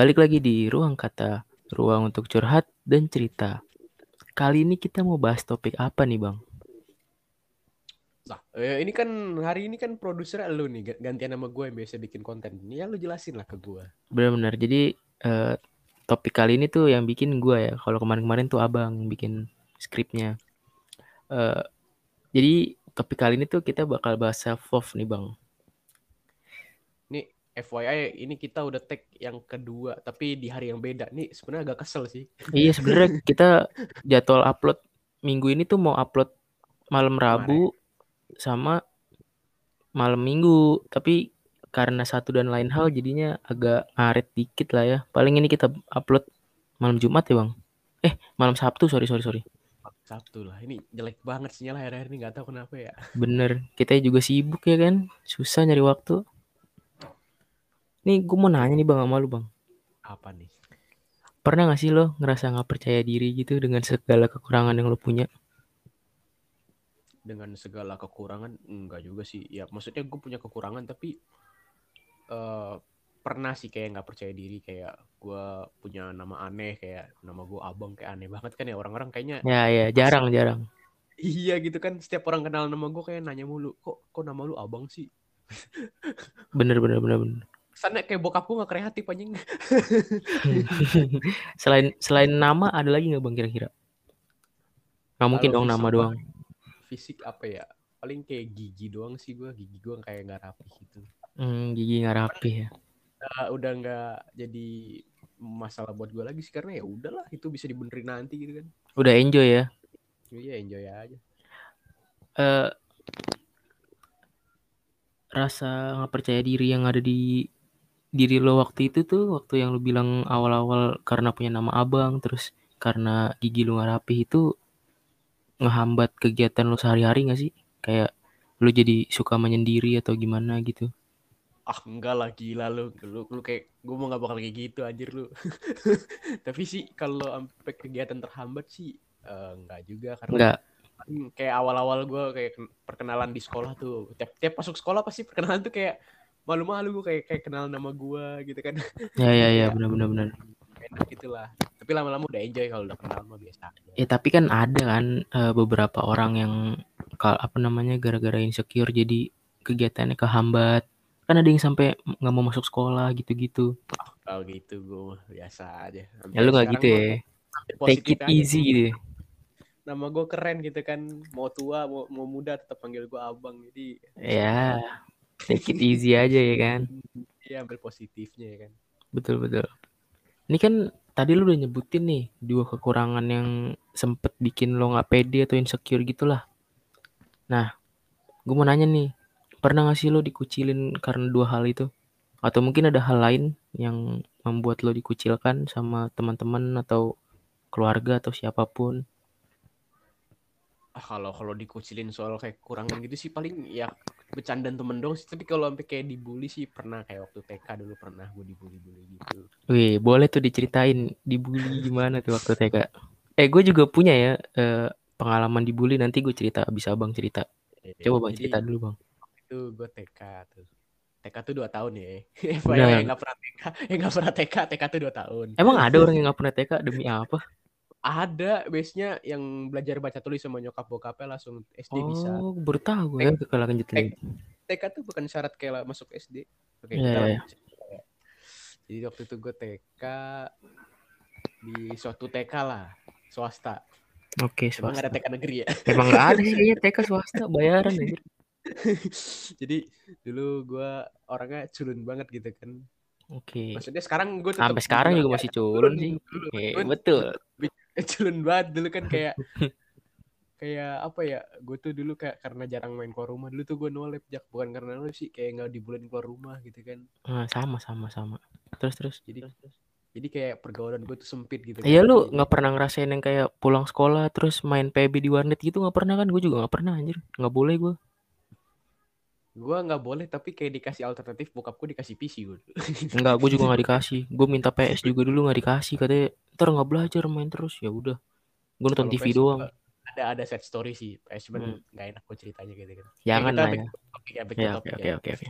balik lagi di ruang kata, ruang untuk curhat dan cerita. Kali ini kita mau bahas topik apa nih bang? Nah, eh, ini kan hari ini kan produser lu nih ga- gantian sama gue yang biasa bikin konten. Ya lu jelasin lah ke gue. Benar-benar. Jadi eh, topik kali ini tuh yang bikin gue ya. Kalau kemarin-kemarin tuh abang yang bikin skripnya. Eh, jadi topik kali ini tuh kita bakal bahas self love nih bang. FYI ini kita udah tag yang kedua tapi di hari yang beda. Nih sebenarnya agak kesel sih. Iya sebenarnya kita jadwal upload minggu ini tuh mau upload malam Rabu sama malam Minggu. Tapi karena satu dan lain hal jadinya agak ngaret dikit lah ya. Paling ini kita upload malam Jumat ya bang. Eh malam Sabtu sorry sorry sorry. Sabtu lah. Ini jelek banget sinyal akhir-akhir ini nggak tahu kenapa ya. Bener kita juga sibuk ya kan. Susah nyari waktu. Nih gue mau nanya nih bang sama lu bang. Apa nih? Pernah gak sih lo ngerasa gak percaya diri gitu dengan segala kekurangan yang lo punya? Dengan segala kekurangan enggak juga sih. Ya maksudnya gue punya kekurangan tapi eh pernah sih kayak nggak percaya diri kayak gue punya nama aneh kayak nama gue abang kayak aneh banget kan ya orang-orang kayaknya Ya ya jarang jarang. Iya gitu kan setiap orang kenal nama gue kayak nanya mulu kok kok nama lu abang sih Bener bener bener bener. Kesannya kayak bokap gue gak kreatif anjing selain selain nama ada lagi nggak bang kira-kira? Nggak mungkin Kalau dong nama doang. Fisik apa ya Paling kayak gigi doang sih gue Gigi gue kayak gak rapi gitu Hmm, gigi nggak rapi ya. Udah- Udah gak jadi masalah buat gue lagi sih Karena ya udahlah itu bisa dibenerin nanti gitu kan Udah enjoy ya. Iya enjoy aja Eh rasa nggak percaya diri yang ada di diri lo waktu itu tuh waktu yang lo bilang awal-awal karena punya nama abang terus karena gigi lo nggak rapi itu ngehambat kegiatan lo sehari-hari nggak sih? Kayak lo jadi suka menyendiri atau gimana gitu? Ah enggak lah gila lu Lu, lu kayak Gue mau gak bakal kayak gitu anjir lu Tapi sih kalau sampai kegiatan terhambat sih eh, Enggak juga Karena nggak. Hmm, kayak awal-awal gue kayak ken- perkenalan di sekolah tuh. Tiap tiap masuk sekolah pasti perkenalan tuh kayak malu-malu gue kayak kayak kenal nama gue gitu kan. Ya ya ya Iya. benar benar. benar enak gitu lah. Tapi lama-lama udah enjoy kalau udah kenal mah biasa ya tapi kan ada kan eh, beberapa orang yang kal apa namanya gara-gara insecure jadi kegiatannya kehambat. Kan ada yang sampai nggak mau masuk sekolah gitu-gitu. Kalau gitu gue biasa aja. Sampai ya lu nggak gitu ya? hampir take positif it easy gitu ya. nama gue keren gitu kan. Mau tua mau, mau muda tetap panggil gue abang. Jadi ya take it easy aja ya kan? Ya ambil positifnya ya kan? Betul betul. Ini kan tadi lu udah nyebutin nih dua kekurangan yang sempet bikin lo nggak pede atau insecure gitulah. Nah gue mau nanya nih pernah gak sih lo dikucilin karena dua hal itu? Atau mungkin ada hal lain yang membuat lo dikucilkan sama teman-teman atau keluarga atau siapa pun? Ah kalau kalau dikucilin soal kayak kekurangan gitu sih paling ya bercandaan temen dong sih tapi kalau sampai kayak dibully sih pernah kayak waktu TK dulu pernah gue dibully-bully gitu Wih, boleh tuh diceritain dibully gimana tuh waktu TK. Eh, gue juga punya ya eh, pengalaman dibully. Nanti gue cerita, bisa abang cerita. Coba bang Jadi, cerita dulu bang. itu gue TK tuh TK tuh dua tahun ya Benar. yang nggak pernah TK yang nggak pernah TK TK tuh dua tahun Emang ada orang yang gak pernah TK demi apa? Ada base-nya yang belajar baca tulis sama nyokap bokapnya langsung SD bisa Oh, baru tahu gue ya kalau lanjut lagi. TK tuh bukan syarat kayak masuk SD oke iya, lanjut. jadi waktu itu gue TK di suatu TK lah swasta Oke, emang nggak ada swasta. TK negeri ya Emang gak ada sih kayaknya TK swasta bayaran aja. jadi dulu gue orangnya culun banget gitu kan Oke. maksudnya sekarang gue Sampai sekarang juga masih culun sih. Eh, Gua betul. Culun banget dulu kan kayak kayak apa ya gue tuh dulu kayak karena jarang main keluar rumah dulu tuh gue nolep jak bukan karena nolep sih kayak nggak dibolehin keluar rumah gitu kan Nah, sama sama sama. Terus terus. jadi jadi kayak pergaulan gue tuh sempit gitu Iya kan. lu nggak pernah ngerasain yang kayak pulang sekolah terus main PB di warnet gitu nggak pernah kan? Gue juga nggak pernah anjir. Nggak boleh gue. Gue nggak boleh tapi kayak dikasih alternatif bokap gue dikasih PC gue Enggak, gue juga nggak dikasih. Gue minta PS juga dulu nggak dikasih. Katanya ntar nggak belajar main terus. Ya udah. Gue nonton TV PS doang. ada ada set story sih PS cuman Hmm. nggak enak gue ceritanya gitu kan Jangan lah ya. ya to Ya, oke ya. oke oke.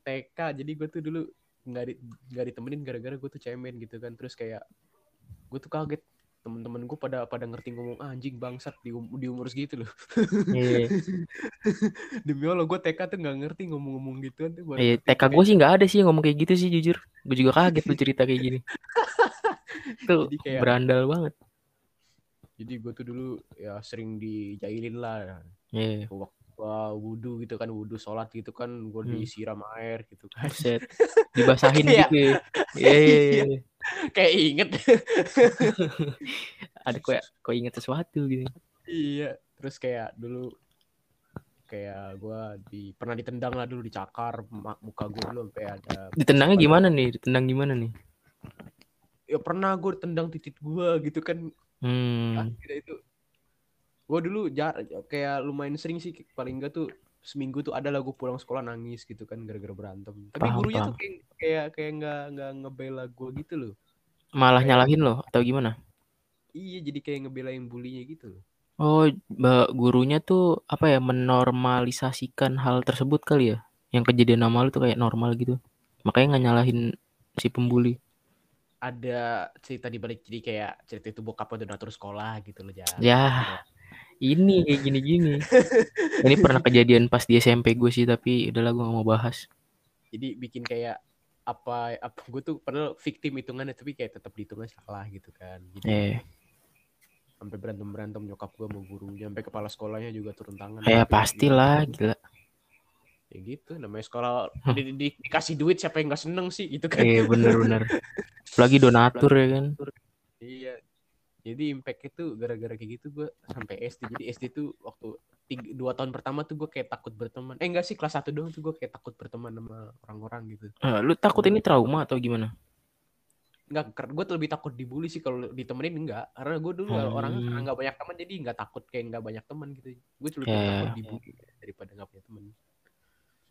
TK jadi gue tuh dulu nggak di, nggak ditemenin gara-gara gue tuh cemen gitu kan terus kayak gue tuh kaget temen-temen gue pada pada ngerti ngomong "Ah, anjing bangsat di, um- di umur segitu loh Iya. demi allah gue TK tuh nggak ngerti ngomong-ngomong gitu tuh ngerti TK gue sih nggak ada sih yang ngomong kayak gitu sih jujur. Gue juga kaget lu cerita kayak gini. Jadi kayak- berandal banget. jadi gue tuh dulu ya sering dijailin lah Iya. waktu gua wudhu gitu kan wudhu sholat gitu kan gue Hmm. disiram air gitu kan Buset. Dibasahin Iya. gitu ya. Iya, iya, iya. kayak inget Ada kok kok inget sesuatu gitu. iya terus kayak dulu kayak gue di pernah ditendang lah dulu dicakar muka gue dulu sampai ada Ditendangnya gimana nih? Ditendang gimana nih? ya pernah gue tendang titik gue gitu kan Hmm. akhirnya itu gue dulu jar kayak lumayan sering sih paling enggak tuh seminggu tuh ada lah gue pulang sekolah nangis gitu kan gara-gara berantem tapi Paham, gurunya paham. tuh kayak kayak kayak nggak nggak ngebela gue gitu loh Malah Kayak- nyalahin loh atau gimana? iya jadi kayak ngebelain bulinya gitu loh Oh, mbak gurunya tuh apa ya menormalisasikan hal tersebut kali ya? Yang kejadian sama lu tuh kayak normal gitu. Makanya nggak nyalahin si pembuli. ada cerita di balik jadi kayak cerita itu bokapnya donatur sekolah gitu loh Jar. Ya. Ini kayak gini-gini. Ini pernah kejadian pas di SMP gue sih, tapi udahlah gue gak mau bahas. jadi bikin kayak apa apa gue tuh padahal victim hitungannya tapi kayak tetap dihitungnya salah gitu kan jadi Eh, sampai berantem berantem nyokap gue sama gurunya sampai kepala sekolahnya juga turun tangan ya pastilah, gila. ya gitu namanya sekolah di, di- dikasih duit siapa yang nggak seneng sih gitu kan Eh, bener-bener. Apalagi donatur ya kan. iya jadi impact itu gara-gara kayak gitu gue sampai SD jadi SD tuh waktu tiga, dua tahun pertama tuh gue kayak takut berteman eh enggak sih kelas satu doang tuh gue kayak takut berteman sama orang-orang gitu Eh, lu takut ini trauma atau gimana? Enggak, gue tuh lebih takut dibully sih kalau ditemenin enggak. Karena gue dulu nggak- orangnya Hmm. karena nggak banyak teman jadi nggak takut kayak nggak banyak teman gitu. Gue cuma Ya, takut ya. dibully daripada nggak punya teman. Jadi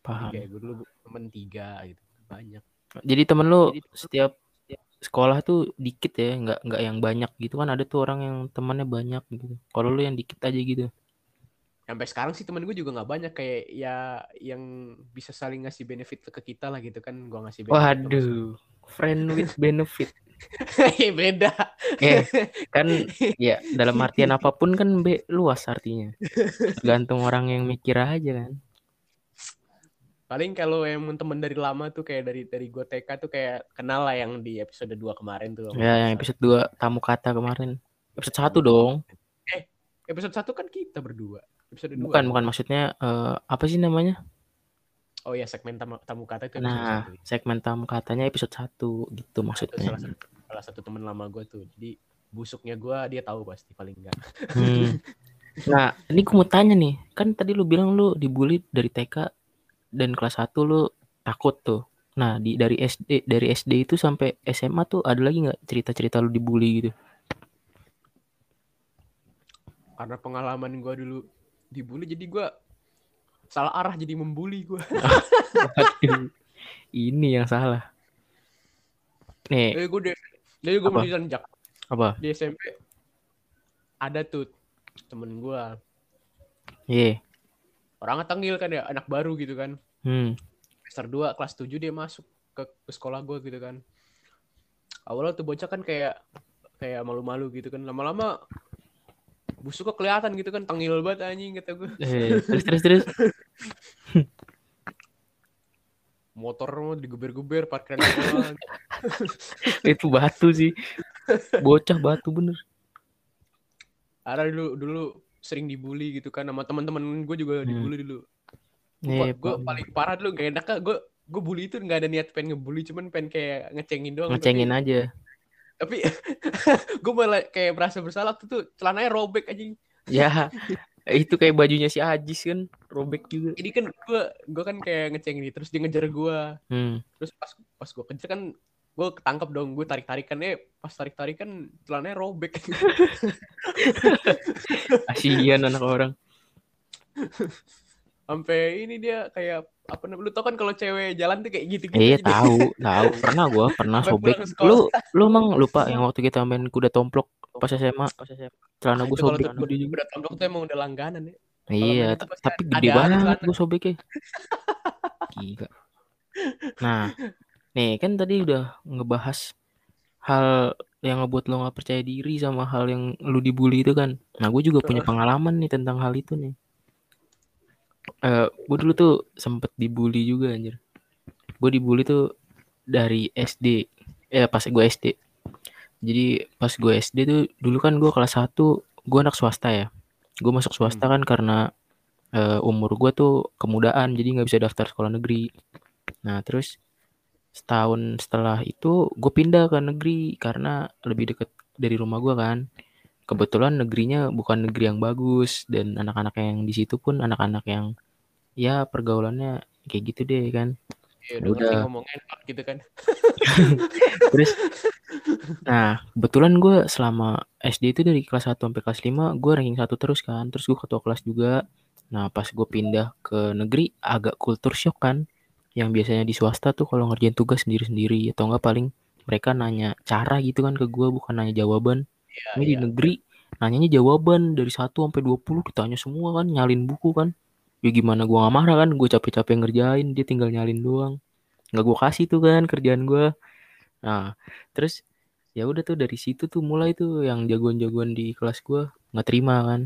Paham. kayak gue dulu temen tiga gitu banyak. Jadi temen lu Jadi setiap sekolah tuh dikit ya, nggak nggak yang banyak gitu kan ada tuh orang yang temannya banyak gitu. Kalau lu yang dikit aja gitu. Sampai sekarang sih temen gue juga nggak banyak kayak ya yang bisa saling ngasih benefit ke kita lah gitu kan. Gue ngasih benefit. Waduh, friend with benefit. maksudnya. beda. Eh, kan ya dalam artian apa pun kan be luas artinya. Tergantung orang yang mikir aja kan. Paling kalau emang temen dari lama tuh kayak dari dari gue TK tuh kayak kenal lah yang di episode 2 kemarin tuh. Ya, yang episode 2 tamu kata kemarin. Episode 1 dong. Episode 1 kan kita berdua. Episode 2. Bukan, bukan maksudnya eh, apa sih namanya? Oh ya segmen tamu, tamu kata itu episode Nah, satu. segmen tamu katanya episode 1 gitu Itu maksudnya. salah satu salah satu teman lama gue tuh. Jadi busuknya gue dia tahu pasti paling enggak. Hmm. Nah, ini gue mau tanya nih. Kan tadi lu bilang lu dibully dari TK dan kelas 1 lu takut tuh. Nah, di dari SD dari SD itu sampai SMA tuh ada lagi nggak cerita-cerita lu dibully gitu? Karena pengalaman gue dulu dibully jadi gue salah arah jadi membuli gue. Waduh. Ini yang salah. Nih, Jadi gue jadi gue mau ditanjak apa? di SMP ada tuh temen gue Ye. Orangnya tengil kan ya anak baru gitu kan Hmm. semester 2 kelas 7 dia masuk ke, ke sekolah gue gitu kan awalnya tuh bocah kan kayak kayak malu-malu gitu kan lama-lama busuknya kelihatan gitu kan tengil banget anjing kata gue Eh, terus terus terus. motor mau digeber-geber parkiran Itu batu sih. Bocah batu bener. ada dulu dulu sering dibully gitu kan sama teman-teman gue juga Hmm. dibully dulu Eh, gue paling parah dulu gak enak gue gue bully itu nggak ada niat pengen ngebully cuman pengen kayak ngecengin doang ngecengin aja. tapi, gue malah kayak merasa bersalah tuh tuh celananya robek anjing Ya, itu kayak bajunya si Ajis kan, robek juga. jadi kan gue gue kan kayak ngecengin dia, terus dia ngejar gue Hmm. terus pas pas gue kejar kan gue ketangkep dong gue tarik tarikan eh pas tarik tarikan celananya robek Kasihan anak orang. sampai ini dia kayak apa namanya lu tau kan kalau cewek jalan tuh kayak gitu gitu Iya tahu, tahu. Pernah gua, pernah sobek. Lu lu emang lupa yang waktu kita main kuda tomplok pas SMA, pas SMA. Celana gua kalau sobek juga. udah tomplok tuh emang udah langganan ya Iya, tapi gede banget gua sobeknya. Gila. Nah, nih kan tadi udah ngebahas hal yang ngebuat lo nggak percaya diri sama hal yang lu dibully itu kan. Nah, gue juga punya pengalaman nih tentang hal itu nih. Eh, gue dulu tuh sempet dibully juga anjir. Gue dibully tuh dari SD. Eh, pas gue SD. Jadi pas gue SD tuh dulu kan gue kelas 1, gue anak swasta ya. Gue masuk swasta kan karena eh, umur gue tuh kemudaan, jadi nggak bisa daftar sekolah negeri. Nah, terus setahun setelah itu gue pindah ke negeri karena lebih deket dari rumah gue kan. Kebetulan negerinya bukan negeri yang bagus dan anak-anak yang di situ pun anak-anak yang ya pergaulannya kayak gitu deh kan. Iya, Ya udah udah. ngomong enak gitu kan. Terus nah, kebetulan gue selama SD itu dari kelas 1 sampai kelas 5 gue ranking satu terus kan. Terus gue ketua kelas juga. Nah, pas gue pindah ke negeri agak kultur shock kan. Yang biasanya di swasta tuh kalau ngerjain tugas sendiri-sendiri atau enggak paling mereka nanya cara gitu kan ke gue bukan nanya jawaban. Iya, Ini di iya. negeri nanyanya jawaban dari 1 sampai 20 ditanya semua kan, nyalin buku kan. Ya gimana gua nggak marah kan, gue capek-capek ngerjain, dia tinggal nyalin doang. Nggak gue kasih tuh kan kerjaan gua. Nah, terus ya udah tuh dari situ tuh mulai tuh yang jagoan-jagoan di kelas gua nggak terima kan.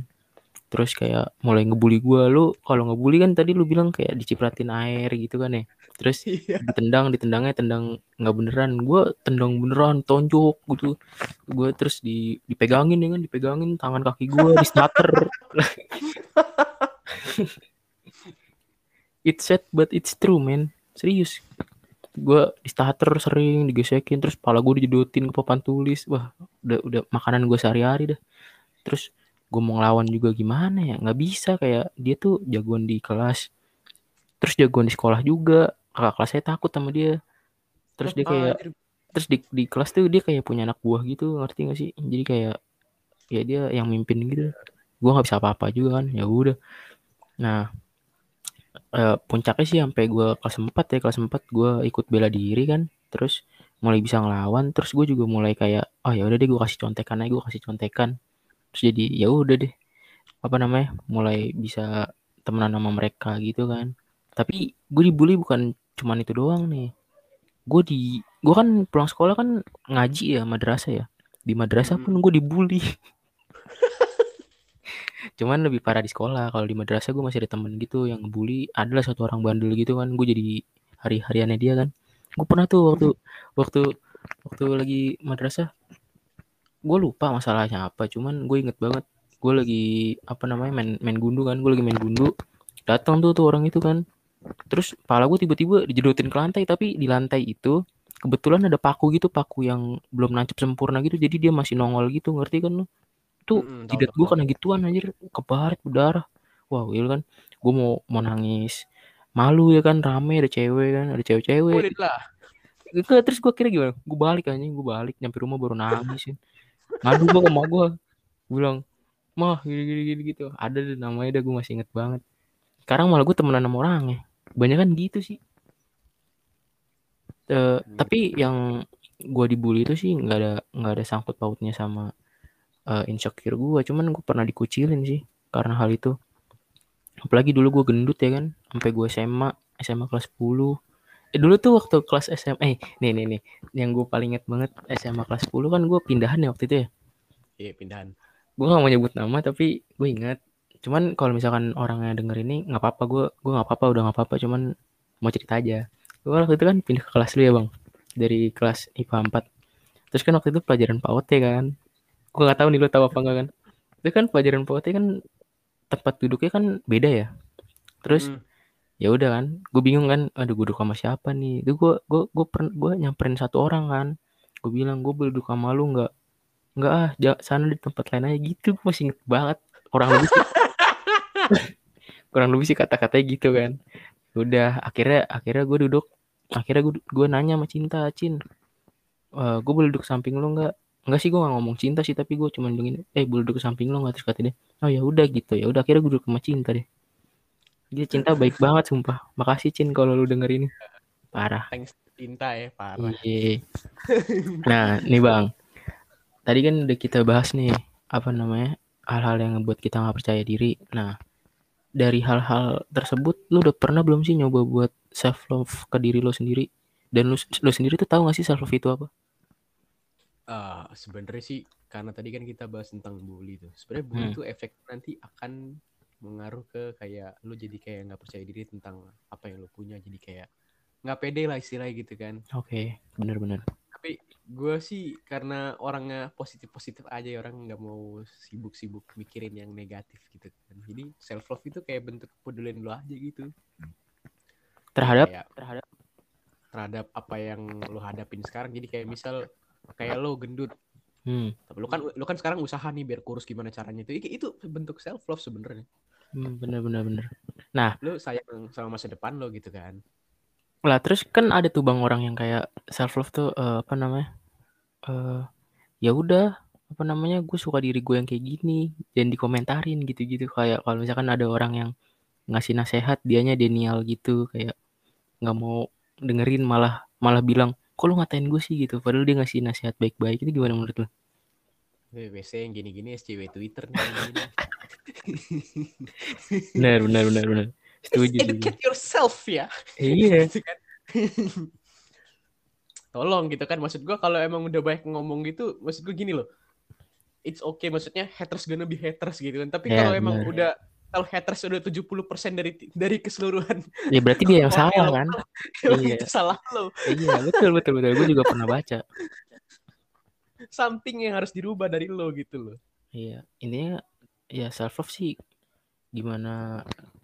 Terus kayak mulai ngebully gua. Lu kalau ngebully kan tadi lu bilang kayak dicipratin air gitu kan ya. Terus Iya. ditendang, ditendangnya tendang nggak beneran. Gua tendang beneran, tonjok gitu. Gue terus di dipegangin ya kan, dipegangin tangan kaki gua di starter. It's sad but it's true, man. Serius. Gue di starter sering digesekin terus pala gue dijedotin ke papan tulis. Wah, udah udah makanan gue sehari-hari dah. Terus gue mau ngelawan juga gimana ya? Nggak bisa kayak dia tuh jagoan di kelas. Terus jagoan di sekolah juga. Kakak kelas saya takut sama dia. Terus dia kayak terus di di kelas tuh dia kayak punya anak buah gitu, ngerti gak sih? Jadi kayak ya dia yang mimpin gitu. Gue nggak bisa apa-apa juga kan. Ya udah. Nah, eh, puncaknya sih sampai gue kelas 4 ya kelas 4 gue ikut bela diri kan terus mulai bisa ngelawan terus gue juga mulai kayak oh ya udah deh gue kasih contekan aja gue kasih contekan terus jadi ya udah deh apa namanya mulai bisa temenan sama mereka gitu kan. Tapi gue dibully bukan cuman itu doang nih. Gue di gue kan pulang sekolah kan ngaji ya madrasah ya. Di madrasah pun gue dibully. Cuman lebih parah di sekolah. Kalau di madrasah gue masih ada temen gitu yang ngebully. Adalah satu orang bandel gitu kan. Gue jadi hari hariannya dia kan. Gue pernah tuh waktu waktu waktu lagi madrasah gue lupa masalahnya apa cuman gue inget banget gue lagi apa namanya main main gundu kan gue lagi main gundu. Datang tuh tuh orang itu kan. Terus pala gue tiba-tiba dijedotin ke lantai tapi di lantai itu kebetulan ada paku gitu paku yang belum nancep sempurna gitu jadi dia masih nongol gitu ngerti kan lu? Tuh tahu, jidat gue kena gituan anjir. Kebaret berdarah. Wah iya kan. Gue mau mau nangis. Malu ya kan rame ada cewek kan ada cewek-cewek. Terus gue kira gimana? Gue balik anjing gue balik. Nyampe rumah baru nangis ya. Ngadu gue emak gue Gua bilang mah gini gini gini gitu. Ada deh namanya dah gue masih inget banget. Sekarang malah gue temenan sama orang ya. Banyak kan gitu sih. Eh, tapi yang gue dibully itu sih nggak ada nggak ada sangkut pautnya sama eh, insecure gue cuman gue pernah dikucilin sih karena hal itu. Apalagi dulu gue gendut ya kan sampai gue SMA SMA kelas 10 eh, dulu tuh waktu kelas SMA eh nih nih nih. Yang gue paling inget banget SMA kelas 10 kan gue pindahan ya waktu itu ya? Iya, pindahan. gue gak mau nyebut nama tapi gue ingat. Cuman kalau misalkan orangnya denger ini nggak apa-apa gue gue nggak apa-apa udah nggak apa-apa cuman mau cerita aja. Gue waktu itu kan pindah ke kelas lu ya bang. Dari kelas IPA 4 terus kan waktu itu pelajaran PAUD ya kan? Gue nggak tahu nih lu tahu apa enggak kan? Itu kan pelajaran PAUD kan tempat duduknya kan beda ya? Terus Mm. Ya udah kan gue bingung kan aduh gue duduk sama siapa nih? Itu gue gue gue pernah gue nyamperin satu orang kan. Gue bilang gue boleh duduk sama lu nggak? Nggak ah sana di tempat lain aja. Gitu gue masih inget banget kurang lebih sih. Kurang lebih sih kata-katanya gitu kan. Udah akhirnya akhirnya gue duduk. Akhirnya gue gue nanya sama cinta cin eh gue boleh duduk samping lu nggak? Enggak sih gue gak ngomong cinta sih tapi gue cuma bilangin eh boleh duduk samping lo nggak? Terus kata dia oh ya udah gitu. Ya udah akhirnya gue duduk sama cinta deh dia cinta baik banget sumpah makasih cin kalau lu denger ini parah Thanks cinta ya, parah. Iya. Nah, nih Bang. Tadi kan udah kita bahas nih, apa namanya? Hal-hal yang ngebuat kita nggak percaya diri. Nah, dari hal-hal tersebut lu udah pernah belum sih nyoba buat self love ke diri lo sendiri? Dan lu, lu sendiri tuh tahu gak sih self love itu apa? Uh, sebenarnya sih karena tadi kan kita bahas tentang bully tuh. Sebenarnya bully hmm. tuh efek nanti akan mengaruh ke kayak lu jadi kayak nggak percaya diri tentang apa yang lu punya. Jadi kayak nggak pede lah istilahnya gitu kan. Oke okay, bener-bener tapi gue sih karena orangnya positif positif aja ya orang nggak mau sibuk-sibuk mikirin yang negatif gitu kan. Jadi self love itu kayak bentuk kepedulian lo aja gitu. Terhadap? Kayak, terhadap? terhadap apa yang lo hadapin sekarang. Jadi kayak misal kayak lo gendut. Hmm. tapi lo kan lo kan sekarang usaha nih biar kurus gimana caranya itu. Itu bentuk self love sebenarnya hmm, bener bener bener. Nah. Lo sayang sama masa depan lo gitu kan? Lah terus kan ada tuh bang orang yang kayak self love tuh uh, apa namanya? Uh, ya udah apa namanya gue suka diri gue yang kayak gini dan dikomentarin gitu-gitu. Kayak kalau misalkan ada orang yang ngasih nasehat dianya denial gitu kayak nggak mau dengerin malah malah bilang kok lu ngatain gue sih? gitu. Padahal dia ngasih nasihat baik-baik. Itu gimana menurut lo? WC yang gini-gini SCW Twitter nih. Benar benar benar benar. Setuju. Educate juga. yourself ya. Iya. gitu kan. Tolong gitu kan maksud gue kalau emang udah banyak ngomong gitu maksud gue gini loh. It's okay maksudnya haters gonna be haters gitu kan. Tapi yeah, kalau emang bener. udah kalau haters udah 70% dari dari keseluruhan. Ya berarti dia yang salah kan? iya. Itu salah lo. iya, betul betul betul. Gue juga pernah baca. Something yang harus dirubah dari lo gitu loh. Iya, intinya ya self love sih gimana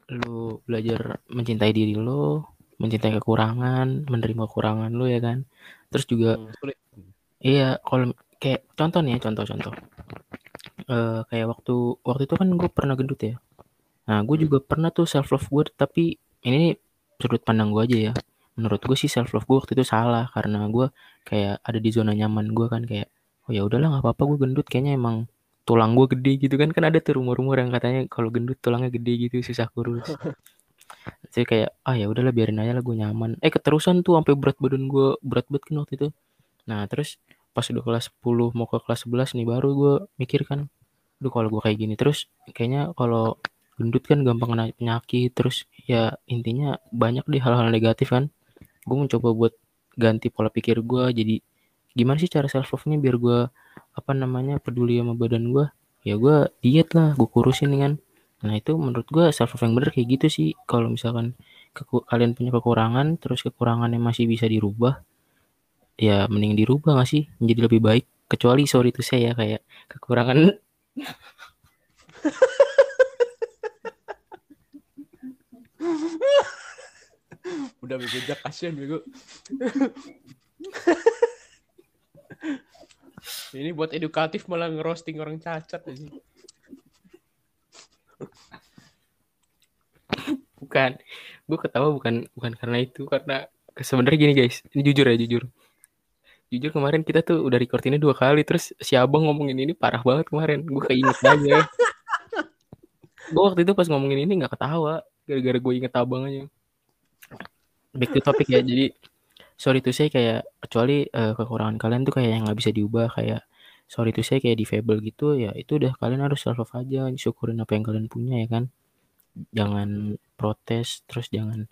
lu belajar mencintai diri lu, mencintai kekurangan, menerima kekurangan lu ya kan. Terus juga hmm, Iya, kalau kayak contoh nih ya, contoh-contoh. Uh, kayak waktu waktu itu kan gue pernah gendut ya. Nah, gue juga pernah tuh self love gue, tapi ini sudut pandang gue aja ya. Menurut gue sih self love gue waktu itu salah karena gue kayak ada di zona nyaman gue kan kayak oh ya udahlah nggak apa-apa gue gendut kayaknya emang tulang gue gede gitu kan kan ada tuh rumor-rumor yang katanya kalau gendut tulangnya gede gitu susah kurus. Saya kayak ah ya udahlah biarin aja lah gue nyaman. Eh keterusan tuh sampai berat badan gue berat banget kan waktu itu. Nah terus pas udah kelas 10 mau ke kelas 11 nih baru gue mikir kan Duh kalau gue kayak gini terus kayaknya kalau gendut kan gampang kena penyakit. Terus ya intinya banyak deh hal-hal negatif kan. Gue mencoba buat ganti pola pikir gue jadi gimana sih cara self love nya biar gue apa namanya peduli sama badan gue ya gue diet lah gue kurusin kan. Nah itu menurut gue self love yang bener kayak gitu sih. Kalau misalkan kalian punya kekurangan terus kekurangannya masih bisa dirubah ya mending dirubah gak sih? Menjadi lebih baik. Kecuali sorry itu saya kayak kekurangan udah bego kasihan bego ini buat edukatif malah ngerosting orang cacat aja. bukan. Gue ketawa bukan bukan karena itu karena sebenarnya gini guys, ini jujur ya jujur. Jujur kemarin kita tuh udah record ini dua kali terus si Abang ngomongin ini parah banget kemarin. Gue keinget aja. gue waktu itu pas ngomongin ini nggak ketawa gara-gara gue inget abang aja. Back to topic ya. Jadi sorry to say kayak kecuali uh, kekurangan kalian tuh kayak yang nggak bisa diubah kayak sorry to say kayak fable gitu ya itu udah kalian harus self love aja syukurin apa yang kalian punya ya kan jangan protes terus jangan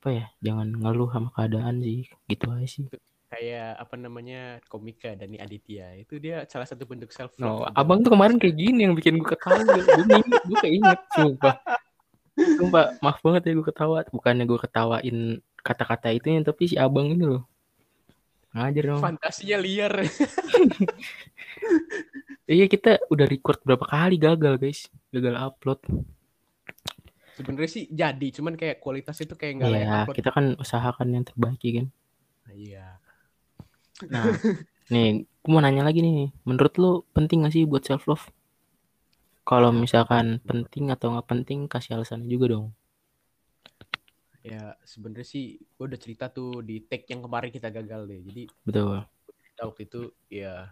apa ya jangan ngeluh sama keadaan sih gitu aja sih kayak apa namanya komika Dani Aditya itu dia salah satu bentuk self love. No, abang tuh kemarin kayak gini yang bikin gue ketawa. gue gue keinget sumpah. Sumpah, maaf banget ya gue ketawa. Bukannya gue ketawain kata-kata itu yang tapi si abang ini loh. Ngajar dong. Fantasinya liar. Iya kita udah record berapa kali gagal guys. Gagal upload. Sebenarnya sih jadi cuman kayak kualitas itu kayak nggak iya, kita kan usahakan yang terbaik ya kan iya. Nah nih aku mau nanya lagi nih menurut lu penting gak sih buat self love kalau misalkan penting atau nggak penting kasih alasan juga dong ya sebenarnya sih gue udah cerita tuh di take yang kemarin kita gagal deh. Jadi betul. waktu itu ya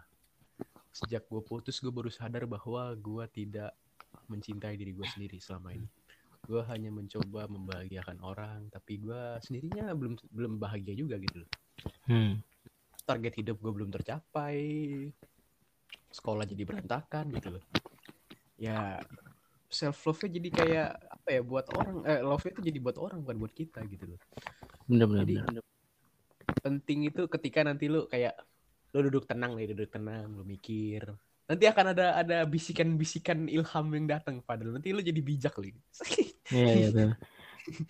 sejak gue putus gue baru sadar bahwa gue tidak mencintai diri gue sendiri selama ini. Gue hanya mencoba membahagiakan orang tapi gue sendirinya belum belum bahagia juga gitu loh. Hmm. target hidup gue belum tercapai. Sekolah jadi berantakan gitu loh. Ya self love nya jadi kayak apa ya buat orang eh love itu jadi buat orang bukan buat kita gitu loh jadi, bener. penting itu ketika nanti lu kayak lu duduk tenang nih, duduk tenang, lu mikir. Nanti akan ada ada bisikan-bisikan ilham yang datang pada lu. Nanti lu jadi bijak nih. Iya iya benar.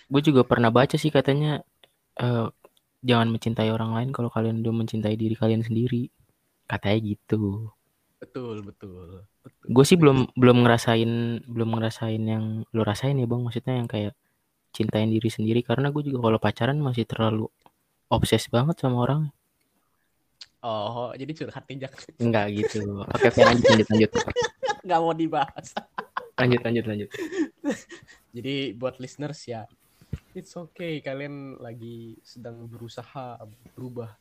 Gue juga pernah baca sih katanya eh, jangan mencintai orang lain kalau kalian udah mencintai diri kalian sendiri. Katanya gitu. Betul, betul. betul. Gue sih belum belum ngerasain belum ngerasain yang lo rasain ya bang. Maksudnya yang kayak cintain diri sendiri karena gue juga kalau pacaran masih terlalu obses banget sama orang. Oh, jadi curhat nih, Jak. Enggak gitu. Oke, oke lanjut lanjut lanjut. Nggak mau dibahas. Lanjut lanjut lanjut. Jadi buat listeners ya, it's okay kalian lagi sedang berusaha berubah.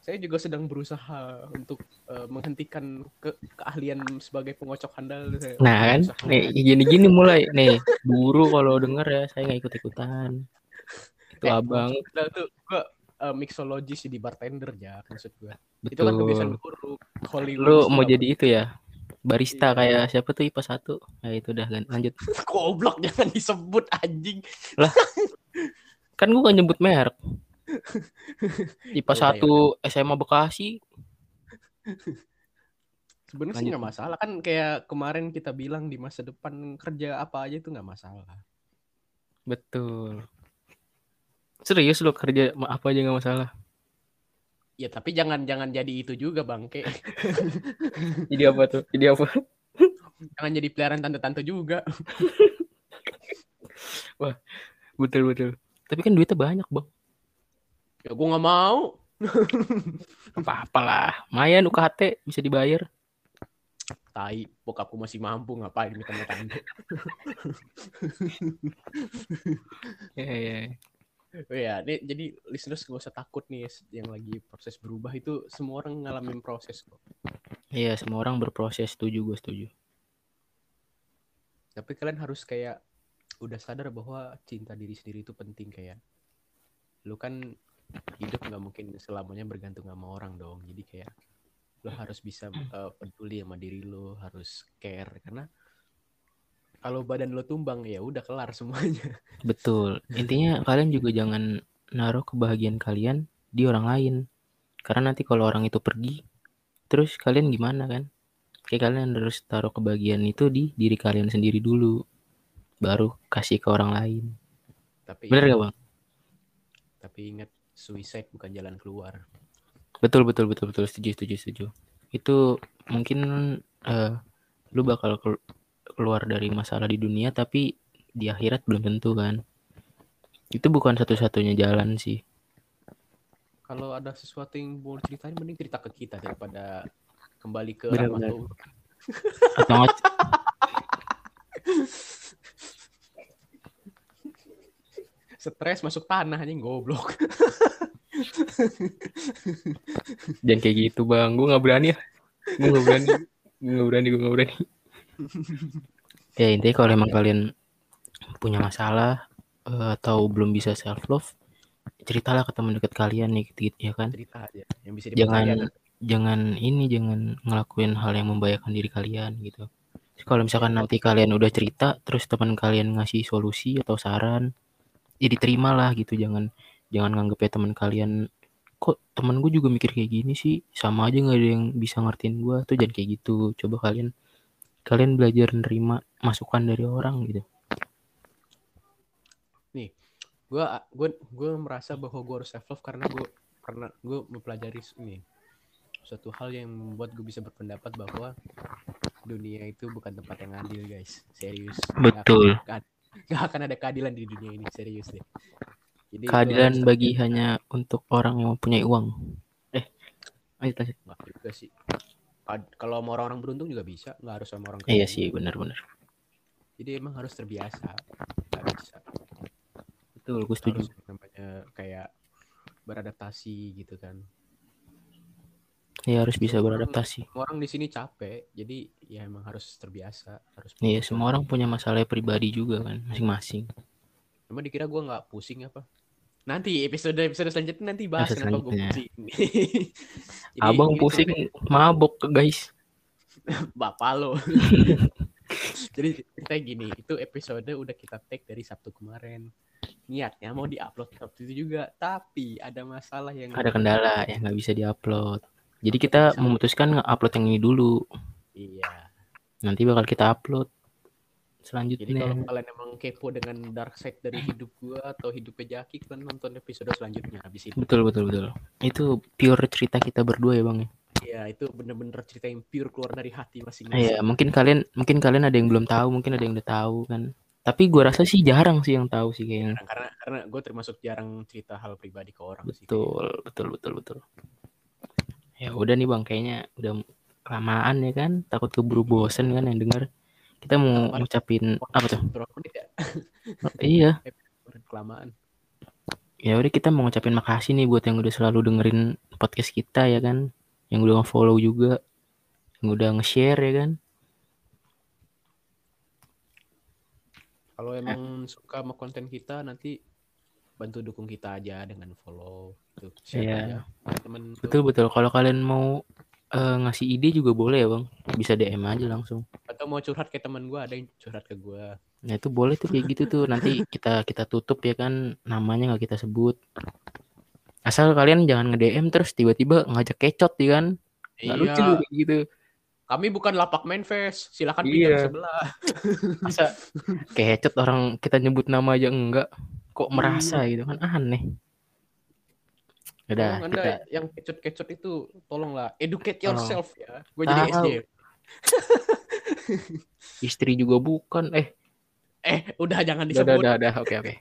Saya juga sedang berusaha untuk eh, menghentikan ke keahlian sebagai pengocok handal. Saya Nah kan, berusaha. nih gini-gini mulai nih. Buru kalau denger ya, saya nggak ikut-ikutan. Itu Eh, abang, gua tuh gua eh, mixologist jadi bartender ya maksud gua. Itu kan kebiasaan betul. buruk. Hollywood Lu itu mau jadi itu ya? Barista Iya. kayak siapa tuh IPA 1? Nah itu udah lan- lanjut. Goblok jangan disebut anjing. Kan gua gak nyebut merek. IPA Ya udah, 1 SMA Bekasi. Sebenarnya sih nggak masalah kan kayak kemarin kita bilang di masa depan kerja apa aja itu nggak masalah. Betul. Serius lo kerja apa aja gak masalah. Ya tapi jangan jangan jadi itu juga bangke. Jadi apa tuh? Jadi apa? jangan jadi peliharaan tante-tante juga. Betul betul. Tapi kan duitnya banyak bang. Ya gua nggak mau. Apa-apa lah. Mayan UKT bisa dibayar. Tai, bokapku masih mampu ngapain minta tante. Ya, ya. Oh ya, nih, jadi listeners gak usah takut nih yang lagi proses berubah itu semua orang ngalamin proses kok. Iya, semua orang berproses. Setuju, gue setuju. Tapi kalian harus kayak udah sadar bahwa cinta diri sendiri itu penting kayak lu kan hidup nggak mungkin selamanya bergantung sama orang dong. Jadi kayak lu harus bisa eh, peduli sama diri lu, harus care karena kalau badan lu tumbang ya udah kelar semuanya. Betul. Intinya kalian juga jangan naruh kebahagiaan kalian di orang lain. Karena nanti kalau orang itu pergi, terus kalian gimana kan? Kayak kalian harus taruh kebahagiaan itu di diri kalian sendiri dulu. Baru kasih ke orang lain. Tapi Bener gak bang? tapi ingat suicide bukan jalan keluar. Betul, betul, betul, betul. Setuju, setuju, setuju. Itu mungkin eh, lu bakal kelu- keluar dari masalah di dunia, tapi di akhirat belum tentu kan. Itu bukan satu-satunya jalan sih. Kalau ada sesuatu yang mau ceritain mending cerita ke kita daripada kembali ke. Atau nggak Stres masuk tanah anjing goblok. Jangan kayak gitu bang, gue nggak berani ya. Gue nggak berani, gue nggak berani, gue nggak berani. ya intinya kalau emang kalian punya masalah eh, atau belum bisa self love, ceritalah ke teman dekat kalian nih, gitu, ya kan. Cerita aja yang bisa Jangan dipercaya. jangan ini jangan ngelakuin hal yang membahayakan diri kalian gitu. Kalau misalkan nanti kalian udah cerita, terus teman kalian ngasih solusi atau saran, ya diterimalah gitu. Jangan jangan nganggepnya teman kalian kok temen gue juga mikir kayak gini sih? Sama aja nggak ada yang bisa ngertiin gue tuh jangan kayak gitu. Coba kalian kalian belajar nerima masukan dari orang gitu. Gue gue gue merasa bahwa gue harus self love karena gue karena gue mempelajari ini suatu hal yang membuat gue bisa berpendapat bahwa dunia itu bukan tempat yang adil guys. Serius. Betul. Nggak akan ada keadilan di dunia ini serius deh. Jadi keadilan bagi terbiasa. hanya untuk orang yang mempunyai uang. Eh lanjut lanjut. Nggak juga sih. Kalau sama orang-orang beruntung juga bisa. Nggak harus sama orang iya kaya sih benar-benar jadi emang harus terbiasa. Nggak bisa. Betul gue setuju. harus namanya kayak beradaptasi gitu kan ya harus bisa orang- beradaptasi. Semua orang di sini capek jadi ya emang harus terbiasa harus iya semua orang punya masalah pribadi juga kan masing-masing. Emang dikira gue nggak pusing apa. Nanti episode episode selanjutnya nanti bahas Episode kenapa gue pusing. Jadi abang pusing mabok guys. Bapak lo. Jadi ceritanya gini, itu episode udah kita take dari Sabtu kemarin. Niatnya mau diupload Sabtu itu juga, tapi ada masalah yang Ada kendala yang nggak bisa diupload. Jadi kita bisa. memutuskan nge-upload yang ini dulu. Iya. Nanti bakal kita upload Jadi selanjutnya. kalau kalian emang kepo dengan dark side dari hidup gua atau hidupnya Jaki, kalian nonton episode selanjutnya habis itu. Betul betul betul. Itu pure cerita kita berdua ya bang ya. Iya, itu bener-bener cerita yang pure keluar dari hati Iya masing-masing. mungkin kalian mungkin kalian ada yang belum tahu, mungkin ada yang udah tahu kan. Tapi gua rasa sih jarang sih yang tahu sih kayaknya. Jarang, karena karena gue termasuk jarang cerita hal pribadi ke orang sih. Betul betul betul betul. Ya udah nih bang, kayaknya udah kelamaan ya kan. Takut keburu bosen kan yang denger. Kita mau Kelamaan. ngucapin apa tuh? Ya? Iya. Kelamaan. ya udah kita mau ngucapin makasih nih buat yang udah selalu dengerin podcast kita ya kan yang udah nge-follow juga yang udah nge-share ya kan Kalau emang suka sama konten kita nanti bantu dukung kita aja dengan follow tuh share Iya. aja. Temen tuh. betul betul. Kalau kalian mau eh, ngasih ide juga boleh ya bang. Bisa DM aja langsung. Atau mau curhat kayak teman gue ada yang curhat ke gue nah itu boleh tuh kayak gitu tuh. Nanti kita kita tutup ya kan namanya nggak kita sebut. Asal kalian jangan nge-DM terus tiba-tiba ngajak kecot ya kan. Nggak lucu iya kayak gitu. Kami bukan lapak manfest silakan Iya. pinjam sebelah. Masa kecot orang kita nyebut nama aja enggak kok merasa gitu kan aneh. Udah anda kita yang kecut-kecut itu tolonglah educate Tolong. yourself ya. Gue jadi. SD istri juga bukan eh. Eh udah jangan udah udah disebut. udah, udah. oke oke.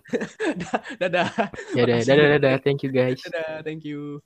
Dadah. Udah Makasih. dadah dadah. Thank you guys. Dadah thank you